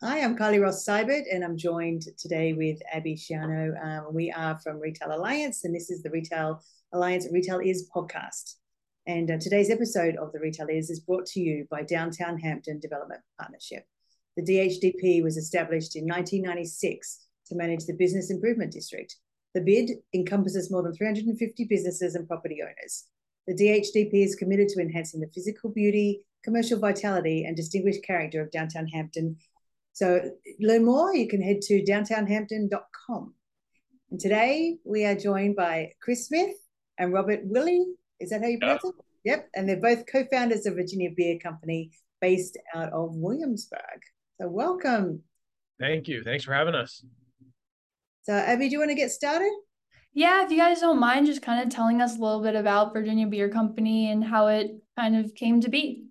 Hi, I'm Carly Ross Seibert, and I'm joined today with Abby Shiano. Um, we are from Retail Alliance, and this is the Retail Alliance Retail Is podcast. And uh, today's episode of the Retail Is is brought to you by Downtown Hampton Development Partnership. The DHDP was established in 1996 to manage the Business Improvement District. The bid encompasses more than 350 businesses and property owners. The DHDP is committed to enhancing the physical beauty, commercial vitality, and distinguished character of downtown Hampton so learn more, you can head to downtownhampton.com. And today we are joined by Chris Smith and Robert Willey. Is that how you pronounce yep. it? Yep. And they're both co-founders of Virginia Beer Company based out of Williamsburg. So welcome. Thank you. Thanks for having us. So Abby, do you want to get started? Yeah, if you guys don't mind just kind of telling us a little bit about Virginia Beer Company and how it kind of came to be.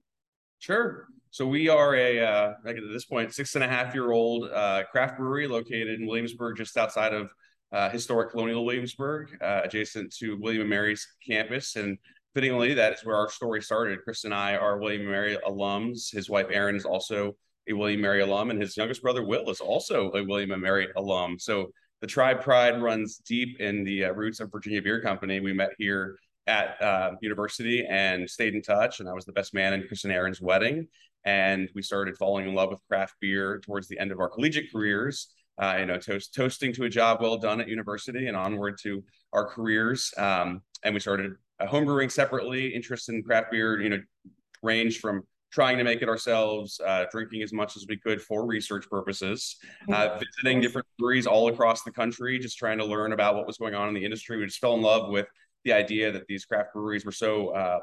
Sure. So we are a, uh, like at this point, six and a half year old uh, craft brewery located in Williamsburg, just outside of uh, historic Colonial Williamsburg, uh, adjacent to William and Mary's campus. And fittingly, that is where our story started. Chris and I are William and Mary alums. His wife Erin is also a William and Mary alum, and his youngest brother Will is also a William and Mary alum. So the tribe pride runs deep in the uh, roots of Virginia Beer Company. We met here at uh, university and stayed in touch. And I was the best man in Chris and Erin's wedding and we started falling in love with craft beer towards the end of our collegiate careers. Uh, you know, toast, toasting to a job well done at university and onward to our careers. Um, and we started uh, homebrewing separately. Interest in craft beer, you know, ranged from trying to make it ourselves, uh, drinking as much as we could for research purposes, uh, visiting different breweries all across the country, just trying to learn about what was going on in the industry. We just fell in love with the idea that these craft breweries were so uh,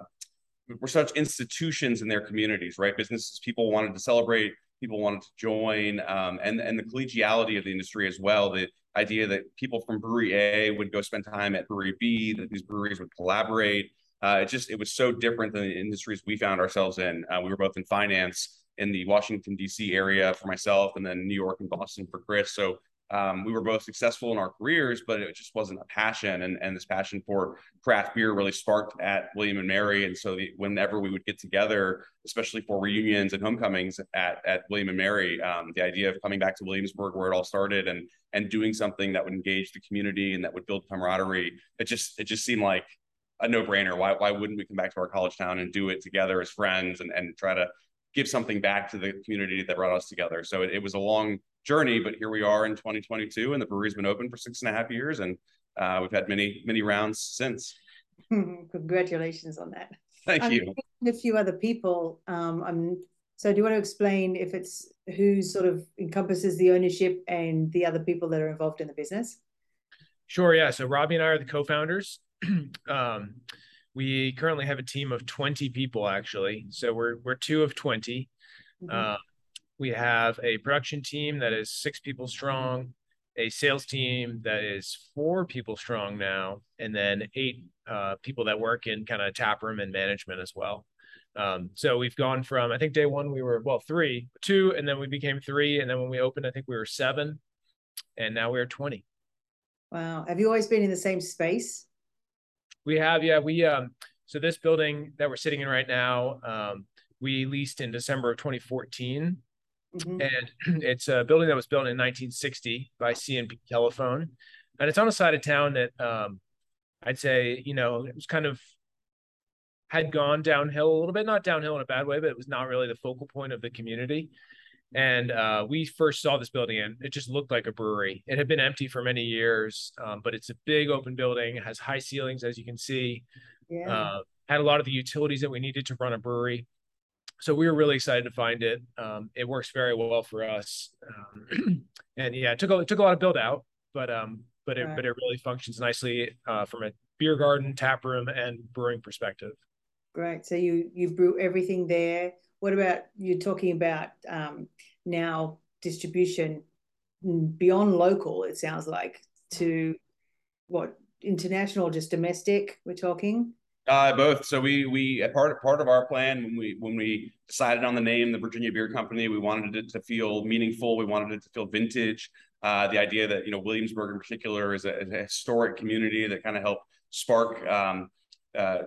were such institutions in their communities, right? Businesses, people wanted to celebrate, people wanted to join, um, and and the collegiality of the industry as well. The idea that people from Brewery A would go spend time at Brewery B, that these breweries would collaborate. Uh, it just it was so different than the industries we found ourselves in. Uh, we were both in finance in the Washington D.C. area for myself, and then New York and Boston for Chris. So um, we were both successful in our careers, but it just wasn't a passion. And, and this passion for craft beer really sparked at William and Mary. And so the, whenever we would get together, especially for reunions and homecomings at, at William and Mary, um, the idea of coming back to Williamsburg where it all started and and doing something that would engage the community and that would build camaraderie, it just it just seemed like a no brainer. Why why wouldn't we come back to our college town and do it together as friends and and try to give something back to the community that brought us together? So it, it was a long journey, but here we are in 2022, and the brewery's been open for six and a half years, and uh, we've had many many rounds since. Congratulations on that. Thank you. A few other people. Um, I'm so. Do you want to explain if it's who sort of encompasses the ownership and the other people that are involved in the business? Sure. Yeah. So Robbie and I are the co-founders. um, we currently have a team of 20 people actually. So we're we're two of 20. Mm-hmm. Uh, we have a production team that is six people strong, a sales team that is four people strong now, and then eight uh, people that work in kind of tap room and management as well. Um, so we've gone from I think day one we were well three, two, and then we became three, and then when we opened I think we were seven, and now we're twenty. Wow, have you always been in the same space? We have, yeah. We um, so this building that we're sitting in right now, um, we leased in December of 2014 Mm-hmm. And it's a building that was built in 1960 by C&P Telephone. And it's on a side of town that um, I'd say, you know, it was kind of had gone downhill a little bit, not downhill in a bad way, but it was not really the focal point of the community. And uh, we first saw this building and it just looked like a brewery. It had been empty for many years, um, but it's a big open building, it has high ceilings, as you can see. Yeah. Uh, had a lot of the utilities that we needed to run a brewery so we were really excited to find it. Um, it works very well for us, um, and yeah, it took a, it took a lot of build out, but um, but it right. but it really functions nicely uh, from a beer garden, tap room, and brewing perspective. Great. So you you brew everything there. What about you're talking about um, now distribution beyond local? It sounds like to what international, just domestic. We're talking. Uh, both. So we we part part of our plan when we when we decided on the name, the Virginia Beer Company, we wanted it to feel meaningful. We wanted it to feel vintage. Uh, the idea that you know Williamsburg in particular is a, a historic community that kind of helped spark um, uh,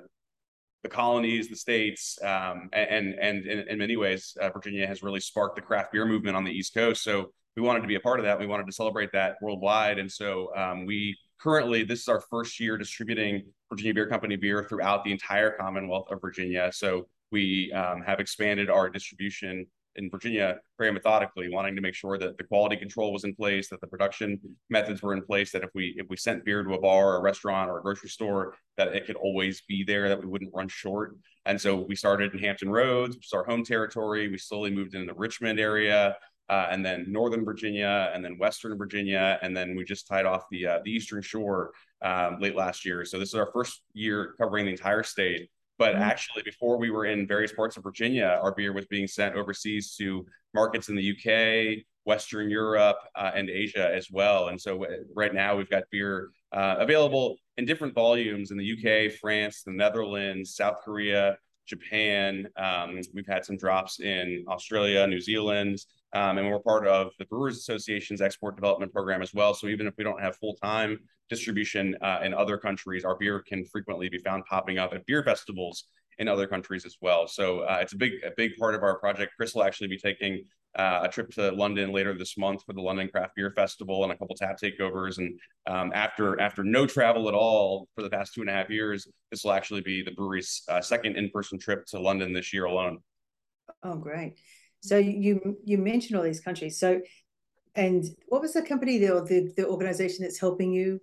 the colonies, the states, um, and and, and in, many ways, uh, Virginia has really sparked the craft beer movement on the East Coast. So we wanted to be a part of that. We wanted to celebrate that worldwide, and so um, we currently this is our first year distributing Virginia Beer Company beer throughout the entire Commonwealth of Virginia. So we um, have expanded our distribution in Virginia very methodically, wanting to make sure that the quality control was in place, that the production methods were in place, that if we if we sent beer to a bar or a restaurant or a grocery store, that it could always be there, that we wouldn't run short. And so we started in Hampton Roads, which is our home territory. We slowly moved into the Richmond area, uh, and then Northern Virginia, and then Western Virginia, and then we just tied off the uh, the Eastern Shore um, late last year. So this is our first year covering the entire state. But mm-hmm. actually, before we were in various parts of Virginia, our beer was being sent overseas to markets in the UK, Western Europe, uh, and Asia as well. And so uh, right now we've got beer uh, available in different volumes in the UK, France, the Netherlands, South Korea, Japan. Um, we've had some drops in Australia, New Zealand, um, and we're part of the Brewers Association's export development program as well. So even if we don't have full time distribution uh, in other countries. Our beer can frequently be found popping up at beer festivals in other countries as well. So uh, it's a big, a big part of our project. Chris will actually be taking uh, a trip to London later this month for the London Craft Beer Festival and a couple tap takeovers. And um, after after no travel at all for the past two and a half years, this will actually be the brewery's uh, second in person trip to London this year alone. Oh, great! So you you mentioned all these countries. So, and what was the company the the, the organization that's helping you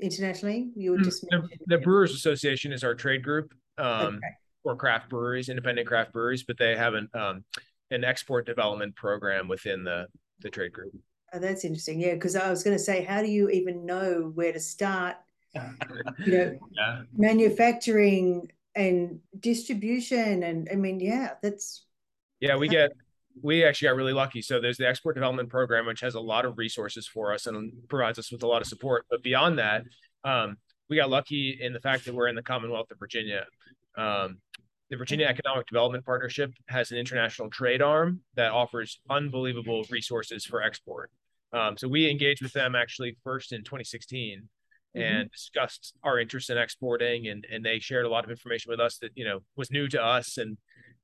internationally? You would mm, just the, the, Brewers Association is our trade group um, okay. for craft breweries, independent craft breweries, but they have an um, an export development program within the the trade group. Oh, that's interesting. Yeah, because I was going to say, how do you even know where to start? you know, yeah. manufacturing and distribution, and I mean, yeah, that's yeah, we get we actually got really lucky. So there's the export development program, which has a lot of resources for us and provides us with a lot of support. But beyond that, um, we got lucky in the fact that we're in the Commonwealth of Virginia. Um, the Virginia Economic Development Partnership has an international trade arm that offers unbelievable resources for export. Um, so we engaged with them actually first in 2016 mm-hmm. and discussed our interest in exporting, and and they shared a lot of information with us that you know was new to us, and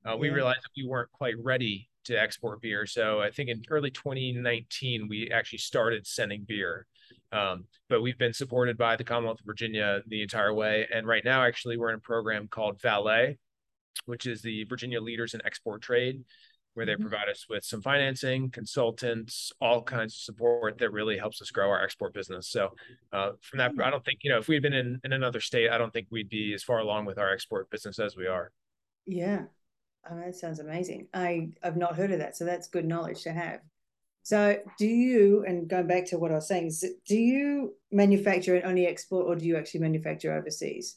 uh, we realized that we weren't quite ready to export beer. So I think in early 2019, we actually started sending beer. Um, but we've been supported by the Commonwealth of Virginia the entire way. And right now, actually, we're in a program called VALET, which is the Virginia Leaders in Export Trade, where they mm-hmm. provide us with some financing, consultants, all kinds of support that really helps us grow our export business. So, uh, from that, I don't think, you know, if we'd been in, in another state, I don't think we'd be as far along with our export business as we are. Yeah. Oh, that sounds amazing. I I've not heard of that, so that's good knowledge to have. So, do you, and going back to what I was saying, do you manufacture and only export, or do you actually manufacture overseas?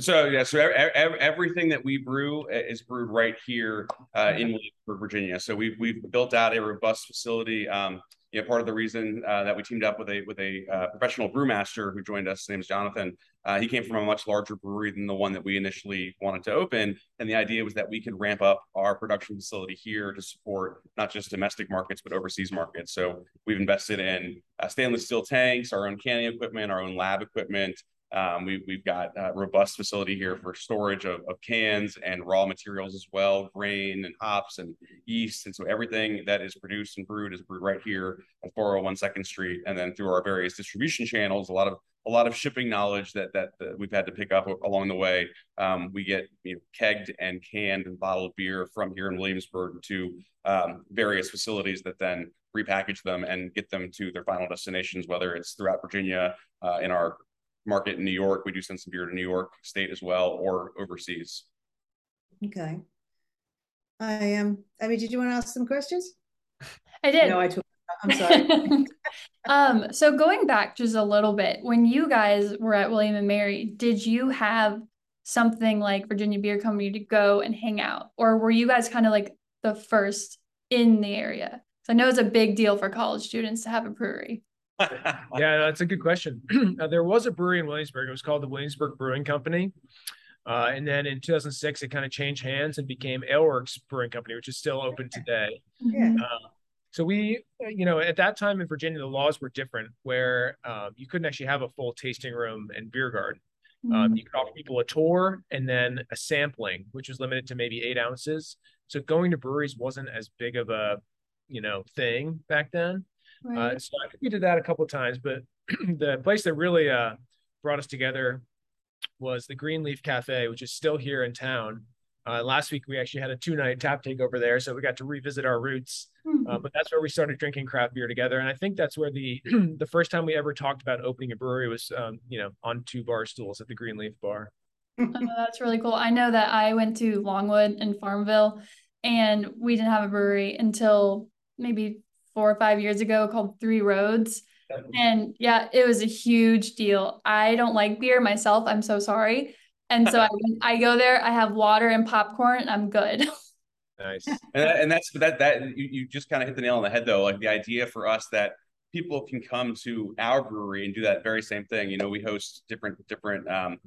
So yeah, so everything that we brew uh, is brewed right here uh, in Williamsburg, Virginia. So we've we've built out a robust facility. Um, you know, part of the reason uh, that we teamed up with a with a uh, professional brewmaster who joined us, his name is Jonathan. Uh, he came from a much larger brewery than the one that we initially wanted to open, and the idea was that we could ramp up our production facility here to support not just domestic markets but overseas markets. So we've invested in uh, stainless steel tanks, our own canning equipment, our own lab equipment. Um, we, we've got a robust facility here for storage of, of cans and raw materials as well, grain and hops and yeast. And so everything that is produced and brewed is brewed right here at 401 Second Street. And then through our various distribution channels, a lot of a lot of shipping knowledge that that, that we've had to pick up along the way. Um, we get you know, kegged and canned and bottled beer from here in Williamsburg to um, various facilities that then repackage them and get them to their final destinations, whether it's throughout Virginia, uh, in our market in New York. We do send some beer to New York State as well, or overseas. Okay. I am. Um, I mean, did you want to ask some questions? I did. No, I took. I'm sorry. um, so going back just a little bit, when you guys were at William and Mary, did you have something like Virginia Beer Company to go and hang out, or were you guys kind of like the first in the area? So I know it's a big deal for college students to have a brewery. yeah, that's a good question. uh, there was a brewery in Williamsburg. It was called the Williamsburg Brewing Company. Uh, and then in 2006, it kind of changed hands and became AleWerks Brewing Company, which is still open today. Yeah. Uh, so we, uh, you know, at that time in Virginia, the laws were different, where um, you couldn't actually have a full tasting room and beer garden. Mm-hmm. Um, you could offer people a tour and then a sampling, which was limited to maybe eight ounces. So going to breweries wasn't as big of a, you know, thing back then. Right. Uh, so I think we did that a couple times, but the place that really uh, brought us together was the Green Leafe Cafe, which is still here in town. Uh, last week we actually had a two night tap take over there, so we got to revisit our roots. Mm-hmm. Uh, but that's where we started drinking craft beer together, and I think that's where the the first time we ever talked about opening a brewery was, um, you know, on two bar stools at the Green Leafe Bar. oh, that's really cool. I know that I went to Longwood and Farmville, and we didn't have a brewery until maybe four or five years ago called Three Roads. And yeah, it was a huge deal. I don't like beer myself. I'm so sorry. And so I, I go there, I have water and popcorn, I'm good. Nice. and, and that's that that you, you just kind of hit the nail on the head though. Like the idea for us that people can come to our brewery and do that very same thing. You know, we host different different um,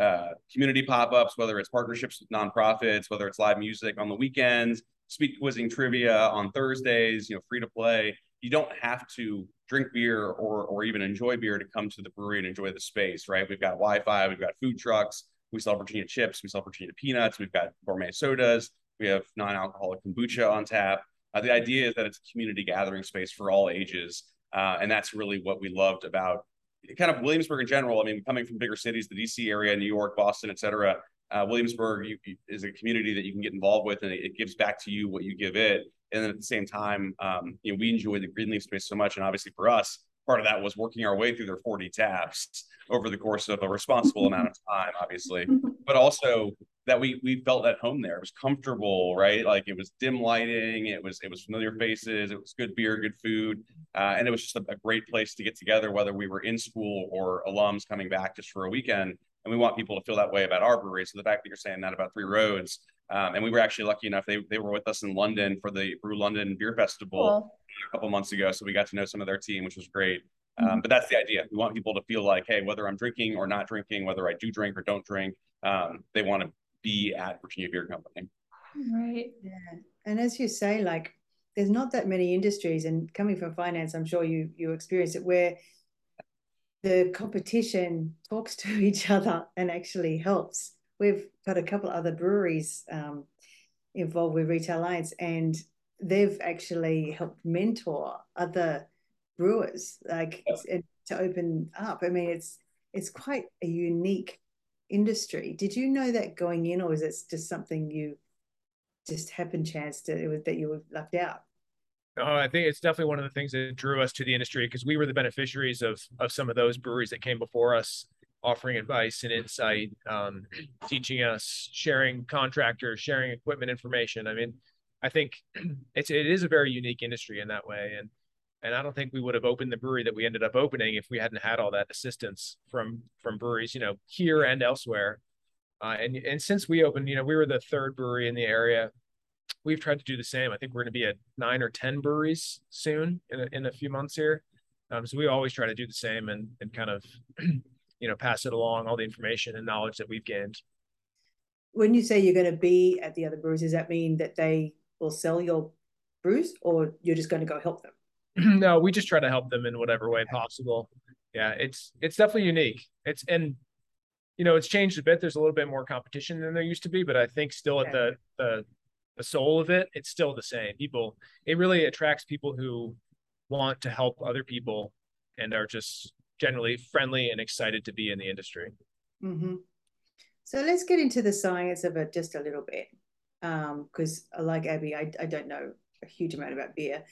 uh, community pop-ups, whether it's partnerships with nonprofits, whether it's live music on the weekends, speed quizzing trivia on Thursdays, you know, free to play. You don't have to drink beer or or even enjoy beer to come to the brewery and enjoy the space, right? We've got Wi-Fi, we've got food trucks, we sell Virginia chips, we sell Virginia peanuts, we've got gourmet sodas, we have non-alcoholic kombucha on tap. Uh, the idea is that it's a community gathering space for all ages, uh, and that's really what we loved about kind of Williamsburg in general. I mean, coming from bigger cities, the DC area, New York, Boston, et cetera, uh, Williamsburg you, is a community that you can get involved with, and it, it, gives back to you what you give it. And then at the same time, um, you know, we enjoy the Green Leafe space so much, and obviously for us, part of that was working our way through their 40 taps over the course of a responsible amount of time, obviously, but also that we we felt at home there. It was comfortable, right? Like it was dim lighting, it was it was familiar faces, it was good beer, good food, uh, and it was just a, a, great place to get together, whether we were in school or alums coming back just for a weekend. And we want people to feel that way about our brewery. So the fact that you're saying that about Three Roads, um, and we were actually lucky enough they they were with us in London for the Brew London Beer Festival cool. a couple months ago, so we got to know some of their team, which was great. Um, mm-hmm. but that's the idea. We want people to feel like, hey, whether I'm drinking or not drinking, whether I do drink or don't drink, um, they want to be at Virginia Beer Company. Right. Yeah. And as you say, like there's not that many industries, and coming from finance, I'm sure you you experience it where the competition talks to each other and actually helps. We've got a couple other breweries um, involved with Retail Alliance, and they've actually helped mentor other brewers like to open up. I mean, it's it's quite a unique industry. Did you know that going in, or is it just something you just happened chance to it was that you were left out? Oh, I think it's definitely one of the things that drew us to the industry because we were the beneficiaries of of some of those breweries that came before us, offering advice and insight, um, teaching us, sharing contractors, sharing equipment information. I mean, I think it's it is a very unique industry in that way, and and I don't think we would have opened the brewery that we ended up opening if we hadn't had all that assistance from from breweries, you know, here and elsewhere. Uh, and and since we opened, you know, we were the third brewery in the area. We've tried to do the same. I think we're going to be at nine or ten breweries soon in a, in a few months here. Um, so we always try to do the same and and kind of, you know, pass it along all the information and knowledge that we've gained. When you say you're going to be at the other breweries, does that mean that they will sell your brews, or you're just going to go help them? no, we just try to help them in whatever way possible. Yeah, it's it's definitely unique. It's and you know it's changed a bit. There's a little bit more competition than there used to be, but I think still at the the the soul of it, it's still the same. People, it really attracts people who want to help other people and are just generally friendly and excited to be in the industry. Mm-hmm. So let's get into the science of it just a little bit, because um, like Abby, I, I don't know a huge amount about beer.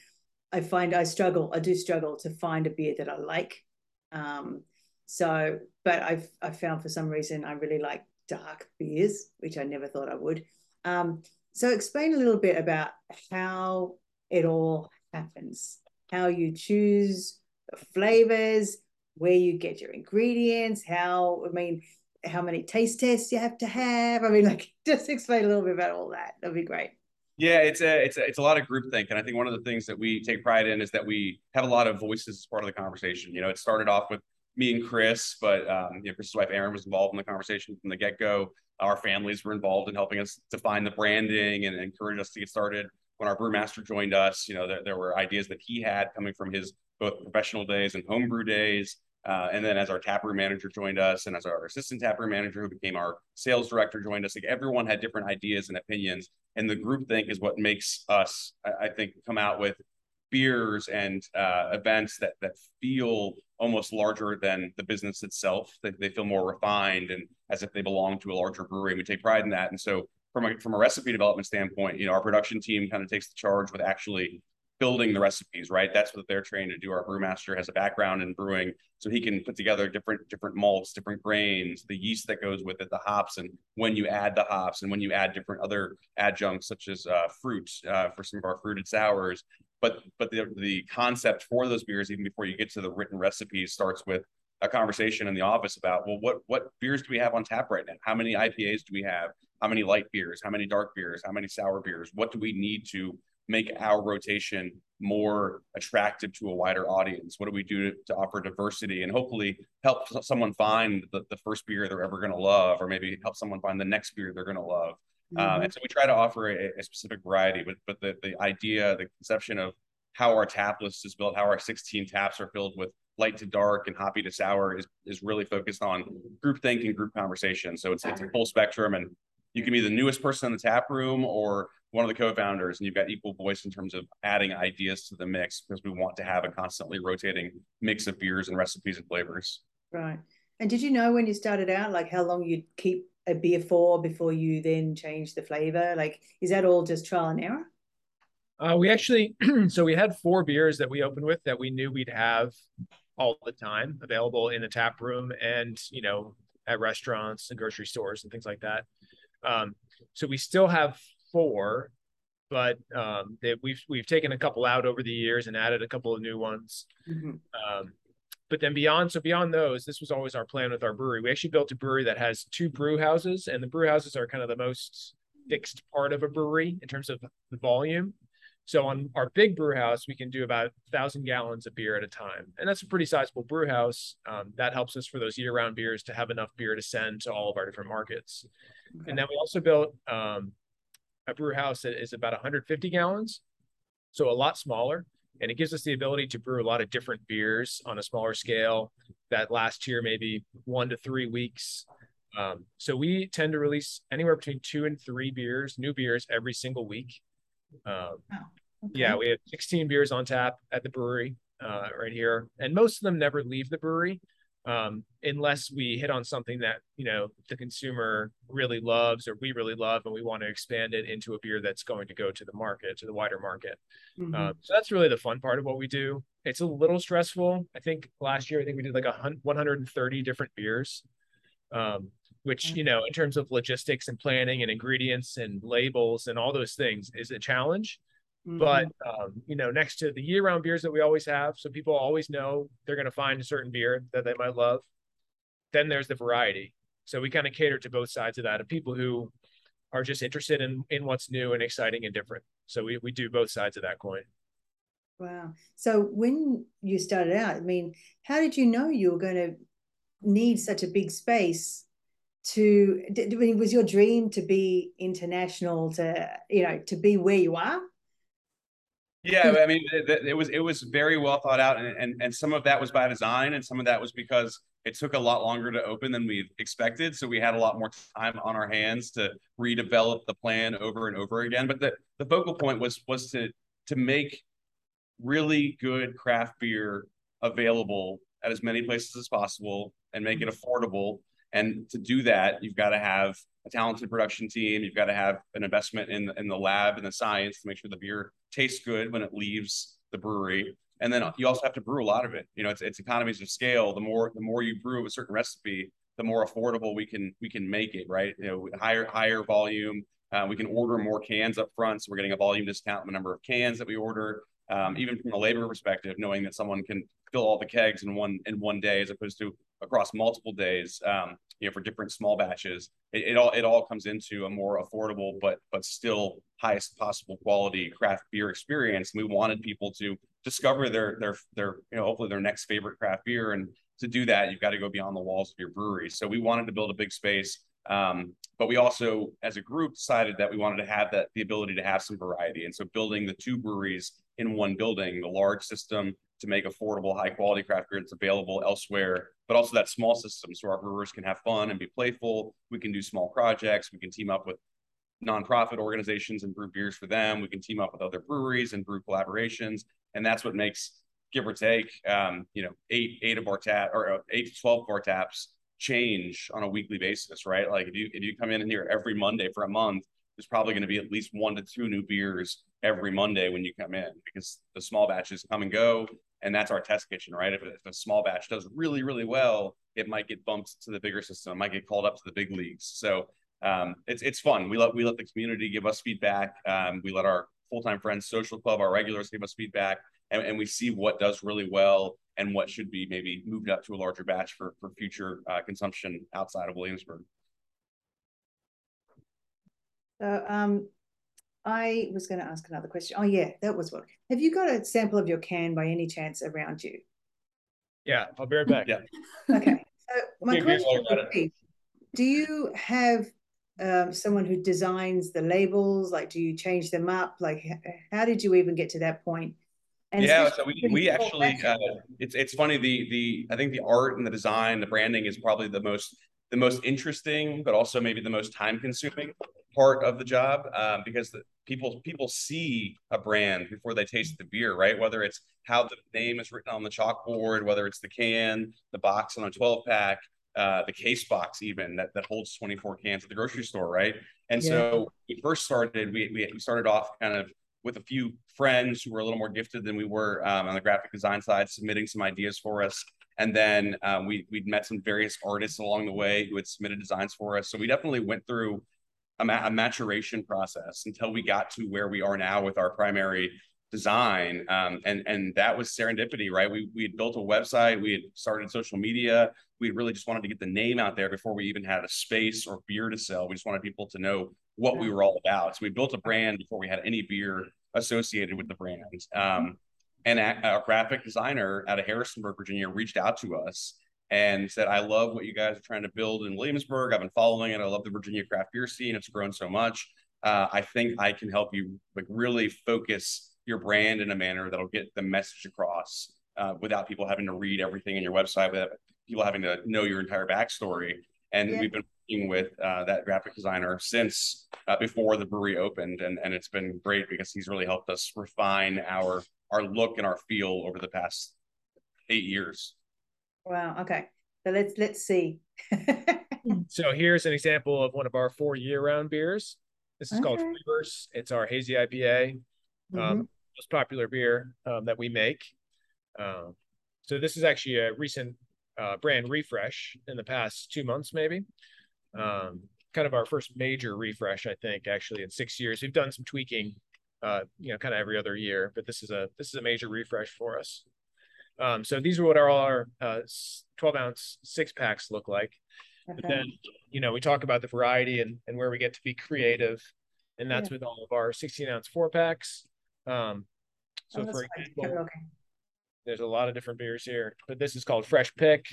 I find I struggle, I do struggle to find a beer that I like. Um, so, but I've I found for some reason I really like dark beers, which I never thought I would. Um, so, explain a little bit about how it all happens, how you choose the flavors, where you get your ingredients, how I mean, how many taste tests you have to have. I mean, like, just explain a little bit about all that. That'd be great. Yeah, it's a it's a, it's a lot of groupthink, and I think one of the things that we take pride in is that we have a lot of voices as part of the conversation. You know, it started off with me and Chris, but um, you know, Chris's wife Erin was involved in the conversation from the get go. Our families were involved in helping us define the branding and encourage us to get started. When our brewmaster joined us, you know, there, there were ideas that he had coming from his both professional days and homebrew days. Uh, and then as our taproom manager joined us, and as our assistant taproom manager who became our sales director joined us, like everyone had different ideas and opinions. And the group think is what makes us, I, I think, come out with beers and uh, events that that feel almost larger than the business itself. They, they feel more refined and as if they belong to a larger brewery. And we take pride in that. And so from a from a recipe development standpoint, you know, our production team kind of takes the charge with actually building the recipes, right? That's what they're trained to do. Our brewmaster has a background in brewing, so he can put together different different malts, different grains, the yeast that goes with it, the hops, and when you add the hops, and when you add different other adjuncts such as uh, fruit uh, for some of our fruited sours. But but the the concept for those beers, even before you get to the written recipes, starts with a conversation in the office about well what what beers do we have on tap right now? How many ipas do we have? How many light beers? How many dark beers? How many sour beers? What do we need to make our rotation more attractive to a wider audience? What do we do to, to offer diversity and hopefully help someone find the, the first beer they're ever going to love or maybe help someone find the next beer they're going to love mm-hmm. um, and so we try to offer a, a specific variety but but the, the idea the conception of how our tap list is built how our 16 taps are filled with light to dark and hoppy to sour is is really focused on group think and group conversation. So it's it's a full spectrum, and you can be the newest person in the tap room or one of the co-founders, and you've got equal voice in terms of adding ideas to the mix because we want to have a constantly rotating mix of beers and recipes and flavors. Right. And did you know when you started out, like how long you'd keep a beer for before you then change the flavor? Like, is that all just trial and error? Uh, we actually, so we had four beers that we opened with that we knew we'd have all the time available in the tap room and you know at restaurants and grocery stores and things like that um, so we still have four but um, they, we've we've taken a couple out over the years and added a couple of new ones mm-hmm. um, but then beyond so beyond those this was always our plan with our brewery we actually built a brewery that has two brew houses and the brew houses are kind of the most fixed part of a brewery in terms of the volume so on our big brew house, we can do about a thousand gallons of beer at a time, and that's a pretty sizable brew house. Um, that helps us for those year-round beers to have enough beer to send to all of our different markets. Okay. And then we also built um, a brew house that is about 150 gallons, so a lot smaller, and it gives us the ability to brew a lot of different beers on a smaller scale that last year maybe one to three weeks. Um, so we tend to release anywhere between two and three beers, new beers every single week. Um, Okay. Yeah, we have 16 beers on tap at the brewery uh, right here, and most of them never leave the brewery um, unless we hit on something that you know the consumer really loves or we really love, and we want to expand it into a beer that's going to go to the market, to the wider market. Mm-hmm. Um, so that's really the fun part of what we do. It's a little stressful. I think last year I think we did like a 130 different beers. Um, which you know in terms of logistics and planning and ingredients and labels and all those things is a challenge Mm-hmm. But um, you know, next to the year-round beers that we always have, so people always know they're going to find a certain beer that they might love. Then there's the variety. So we kind of cater to both sides of that, of people who are just interested in in what's new and exciting and different. So we we do both sides of that coin. Wow. So when you started out, I mean, how did you know you were going to need such a big space to was your dream to be international to you know to be where you are yeah, I mean, it, it, was it was very well thought out, and, and and some of that was by design, and some of that was because it took a lot longer to open than we expected. So we had a lot more time on our hands to redevelop the plan over and over again. But the the focal point was was to to make really good craft beer available at as many places as possible and make it mm-hmm. affordable. And to do that, you've got to have a talented production team. You've got to have an investment in in the lab and the science to make sure the beer tastes good when it leaves the brewery. And then you also have to brew a lot of it. You know, it's, it's economies of scale. The more the more you brew a certain recipe, the more affordable we can we can make it. Right? You know, higher higher volume. Uh, we can order more cans up front, so we're getting a volume discount on the number of cans that we order. Um, even from a labor perspective, knowing that someone can fill all the kegs in one in one day as opposed to across multiple days, um, you know, for different small batches, it, it, all it all comes into a more affordable but but still highest possible quality craft beer experience. And we wanted people to discover their their their you know hopefully their next favorite craft beer. And to do that, you've got to go beyond the walls of your brewery. So we wanted to build a big space. Um, but we also, as a group, decided that we wanted to have that the ability to have some variety. And so building the two breweries in one building, the large system to make affordable, high quality craft beer that's available elsewhere, but also that small system so our brewers can have fun and be playful. We can do small projects. We can team up with nonprofit organizations and brew beers for them. We can team up with other breweries and brew collaborations, and that's what makes give or take, um, you know, eight eight of our tap or uh, eight to twelve of our taps change on a weekly basis, right? Like if you if you come in here every Monday for a month, there's probably going to be at least one to two new beers every Monday when you come in because the small batches come and go, and that's our test kitchen, right? If, if a small batch does really really well, it might get bumped to the bigger system, it might get called up to the big leagues. So um, it's it's fun. We let we let the community give us feedback. Um, we let our full time friends, social club, our regulars give us feedback, and, and we see what does really well and what should be maybe moved up to a larger batch for for future uh, consumption outside of Williamsburg. So um, I was going to ask another question. Oh yeah, that was what. Have you got a sample of your can by any chance around you? Yeah, I'll be right back. Yeah. Okay. So my question would be, do you have um, someone who designs the labels? Like, do you change them up? Like, how did you even get to that point? And yeah, so we, we actually uh, it's it's funny the the I think the art and the design, the branding is probably the most the most interesting, but also maybe the most time consuming part of the job um, because the, people people see a brand before they taste the beer, right? Whether it's how the name is written on the chalkboard, whether it's the can, the box on a 12 pack, uh, the case box even that, that holds 24 cans at the grocery store, right? And yeah. so we first started, we, we, started off kind of with a few friends who were a little more gifted than we were um, on the graphic design side, submitting some ideas for us. And then um, we we'd met some various artists along the way who had submitted designs for us. So we definitely went through a, ma- a maturation process until we got to where we are now with our primary design. Um, and and that was serendipity, right? We we had built a website, we had started social media. We really just wanted to get the name out there before we even had a space or beer to sell. We just wanted people to know what we were all about. So we built a brand before we had any beer associated with the brand. Um, and a, a graphic designer out of Harrisonburg, Virginia, reached out to us and said, I love what you guys are trying to build in Williamsburg. I've been following it. I love the Virginia craft beer scene. It's grown so much. Uh, I think I can help you like really focus your brand in a manner that'll get the message across uh, without people having to read everything in your website, without people having to know your entire backstory. And yeah. we've been working with uh, that graphic designer since uh, before the brewery opened, and and it's been great because he's really helped us refine our our look and our feel over the past eight years. Wow. Okay. So let's let's see. so here's an example of one of our four year-round beers. This is okay. called Flavors. It's our hazy IPA, um, mm-hmm. most popular beer um, that we make. Um, so this is actually a recent uh, brand refresh in the past two months, maybe. Um, kind of our first major refresh, I think, actually in six years. We've done some tweaking, uh, you know, kind of every other year, but this is a this is a major refresh for us. Um, so these are what our, all our uh, 12 ounce six packs look like. Okay. But then, you know, we talk about the variety and, and where we get to be creative, and that's yeah. with all of our 16 ounce four packs. Um, so oh, for example, there's a lot of different beers here, but this is called Fresh Pick.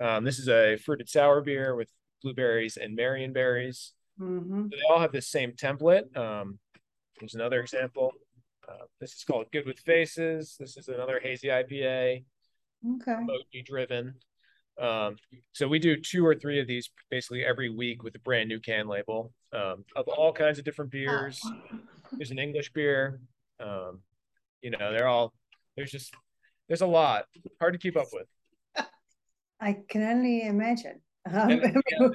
Um, this is a fruited sour beer with blueberries and marionberries. Mm-hmm. So they all have this same template. Um, here's another example. Uh, this is called Good with Faces. This is another hazy IPA. Okay. Emoji driven. Um, so we do two or three of these basically every week with a brand new can label um, of all kinds of different beers. There's an English beer. Um, you know, they're all there's just there's a lot hard to keep up with. I can only imagine. Um, and, yeah,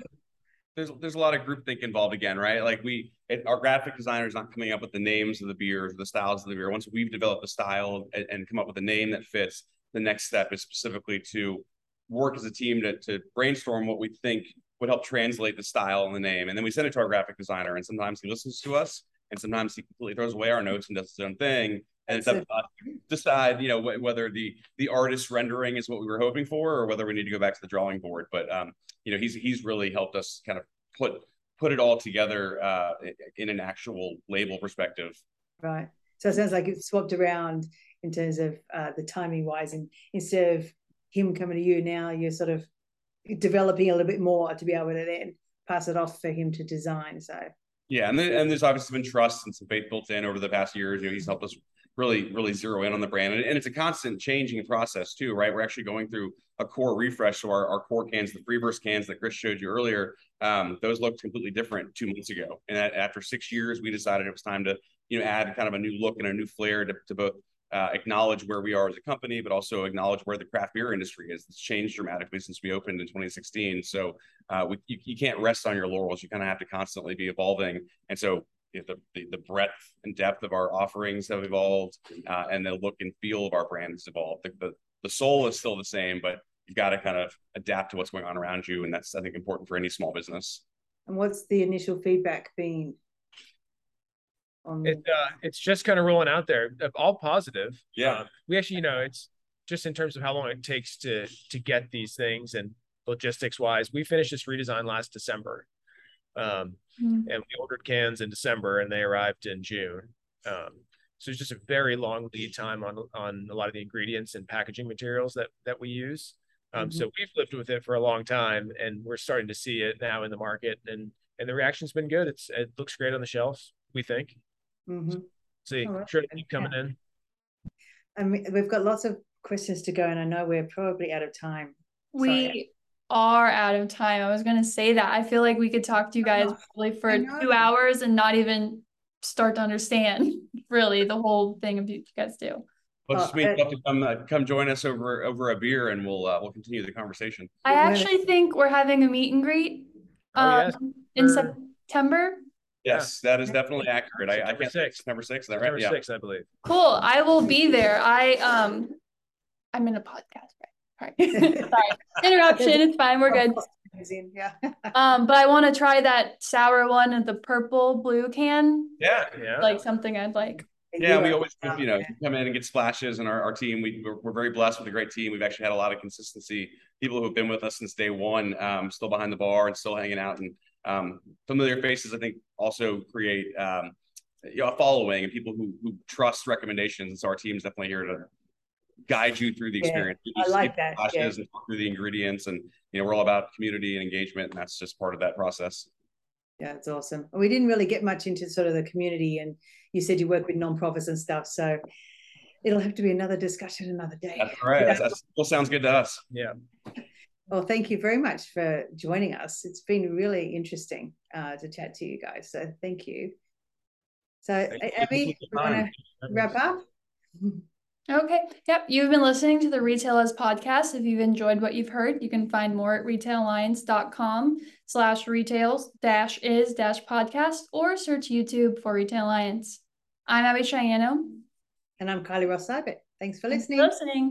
there's there's a lot of group think involved again, right? Like we, it, our graphic designer is not coming up with the names of the beers, the styles of the beer. Once we've developed a style and, and come up with a name that fits, the next step is specifically to work as a team to, to brainstorm what we think would help translate the style and the name. And then we send it to our graphic designer, and sometimes he listens to us, and sometimes he completely throws away our notes and does his own thing. And it's up to us to decide, you know, wh- whether the the artist rendering is what we were hoping for, or whether we need to go back to the drawing board. But um, you know, he's he's really helped us kind of put put it all together uh, in an actual label perspective. Right. So it sounds like it's swapped around in terms of uh, the timing wise, and instead of him coming to you now, you're sort of developing a little bit more to be able to then pass it off for him to design. So yeah, and, and there's obviously been trust and some faith built in over the past years. You know, he's helped us really, really zero in on the brand. And, and, it's a constant changing process too, right? We're actually going through a core refresh. So our, our core cans, the Free Verse cans that Chris showed you earlier, um, those looked completely different two months ago. And after six years, we decided it was time to, you know, add kind of a new look and a new flair to, to both uh, acknowledge where we are as a company, but also acknowledge where the craft beer industry is. It's changed dramatically since we opened in 2016. So uh, we, you, you can't rest on your laurels. You kind of have to constantly be evolving. And so the, the, the breadth and depth of our offerings have evolved, uh, and the look and feel of our brand has evolved. The, the, the soul is still the same, but you've got to kind of adapt to what's going on around you. And that's, I think, important for any small business. And what's the initial feedback been? On it, uh, it's just kind of rolling out there, all positive. Yeah. Uh, we actually, you know, it's just in terms of how long it takes to to get these things and logistics wise. We finished this redesign last December. Um, mm-hmm. and we ordered cans in December and they arrived in June. Um, so it's just a very long lead time on on a lot of the ingredients and packaging materials that that we use. Um, mm-hmm. So we've lived with it for a long time, and we're starting to see it now in the market, and and the reaction's been good. It's it looks great on the shelves. We think. Mm-hmm. See, oh, sure to keep coming yeah. in. I mean, we've got lots of questions to go, and I know we're probably out of time. We are out of time. I was gonna say that. I feel like we could talk to you guys probably for two hours and not even start to understand really the whole thing of what you guys do. Well, just mean to come uh, come join us over over a beer, and we'll uh, we'll continue the conversation. I actually think we're having a meet and greet oh, um, yes. in September. Yes, that is definitely accurate. I, I can't six. Number six, is that right? Number yeah. six, I believe. Cool. I will be there. I um, I'm in a podcast, Sorry. Interruption. It's fine. We're good. Yeah. um, but I want to try that sour one and the purple blue can. Yeah, yeah. Like something I'd like. Yeah, we always, you know, come in and get splashes, and our, our team, we, we're, we're, very blessed with a great team. We've actually had a lot of consistency. People who have been with us since day one, um, still behind the bar and still hanging out, and um, familiar faces. I think also create um, you know, a following and people who who trust recommendations. And so our team is definitely here to guide you through the experience. Yeah, I like that. Yeah. And through the ingredients, and you know, we're all about community and engagement, and that's just part of that process. Yeah, it's awesome. We didn't really get much into sort of the community, and you said you work with nonprofits and stuff, so it'll have to be another discussion another day. That's all right. That still sounds good to us. Yeah. Well, thank you very much for joining us. It's been really interesting uh, to chat to you guys. So thank you. So, Abby, we want to wrap up. Okay. Yep. You've been listening to the Retail Is podcast. If you've enjoyed what you've heard, you can find more at retailalliance.com slash retails dash is dash podcast or search YouTube for Retail Alliance. I'm Abby Cheyenne. And I'm Kylie Ross Thanks for listening. Thanks for listening.